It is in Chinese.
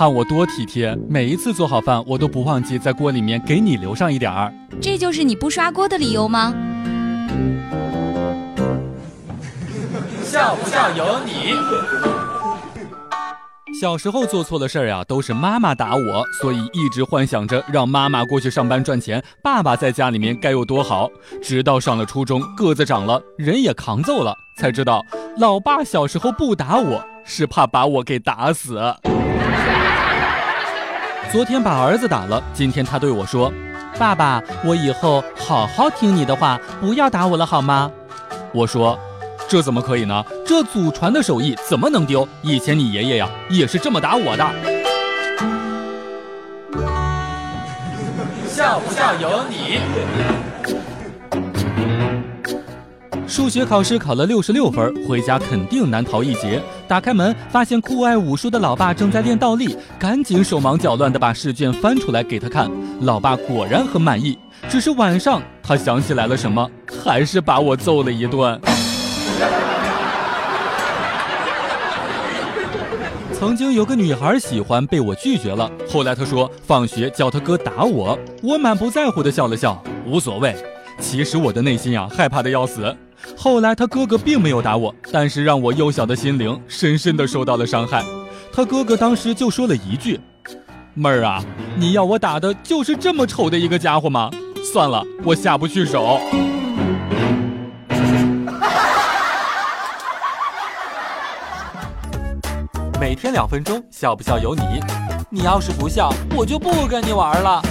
看我多体贴，每一次做好饭，我都不忘记在锅里面给你留上一点儿。这就是你不刷锅的理由吗？笑不笑由你。小时候做错的事儿呀，都是妈妈打我，所以一直幻想着让妈妈过去上班赚钱，爸爸在家里面该有多好。直到上了初中，个子长了，人也扛揍了，才知道老爸小时候不打我是怕把我给打死。昨天把儿子打了，今天他对我说：“爸爸，我以后好好听你的话，不要打我了，好吗？”我说。这怎么可以呢？这祖传的手艺怎么能丢？以前你爷爷呀也是这么打我的。笑不笑由你。数学考试考了六十六分，回家肯定难逃一劫。打开门，发现酷爱武术的老爸正在练倒立，赶紧手忙脚乱地把试卷翻出来给他看。老爸果然很满意，只是晚上他想起来了什么，还是把我揍了一顿。曾经有个女孩喜欢，被我拒绝了。后来她说放学叫她哥打我，我满不在乎的笑了笑，无所谓。其实我的内心啊害怕的要死。后来他哥哥并没有打我，但是让我幼小的心灵深深的受到了伤害。他哥哥当时就说了一句：“妹儿啊，你要我打的就是这么丑的一个家伙吗？”算了，我下不去手。每天两分钟，笑不笑由你。你要是不笑，我就不跟你玩了。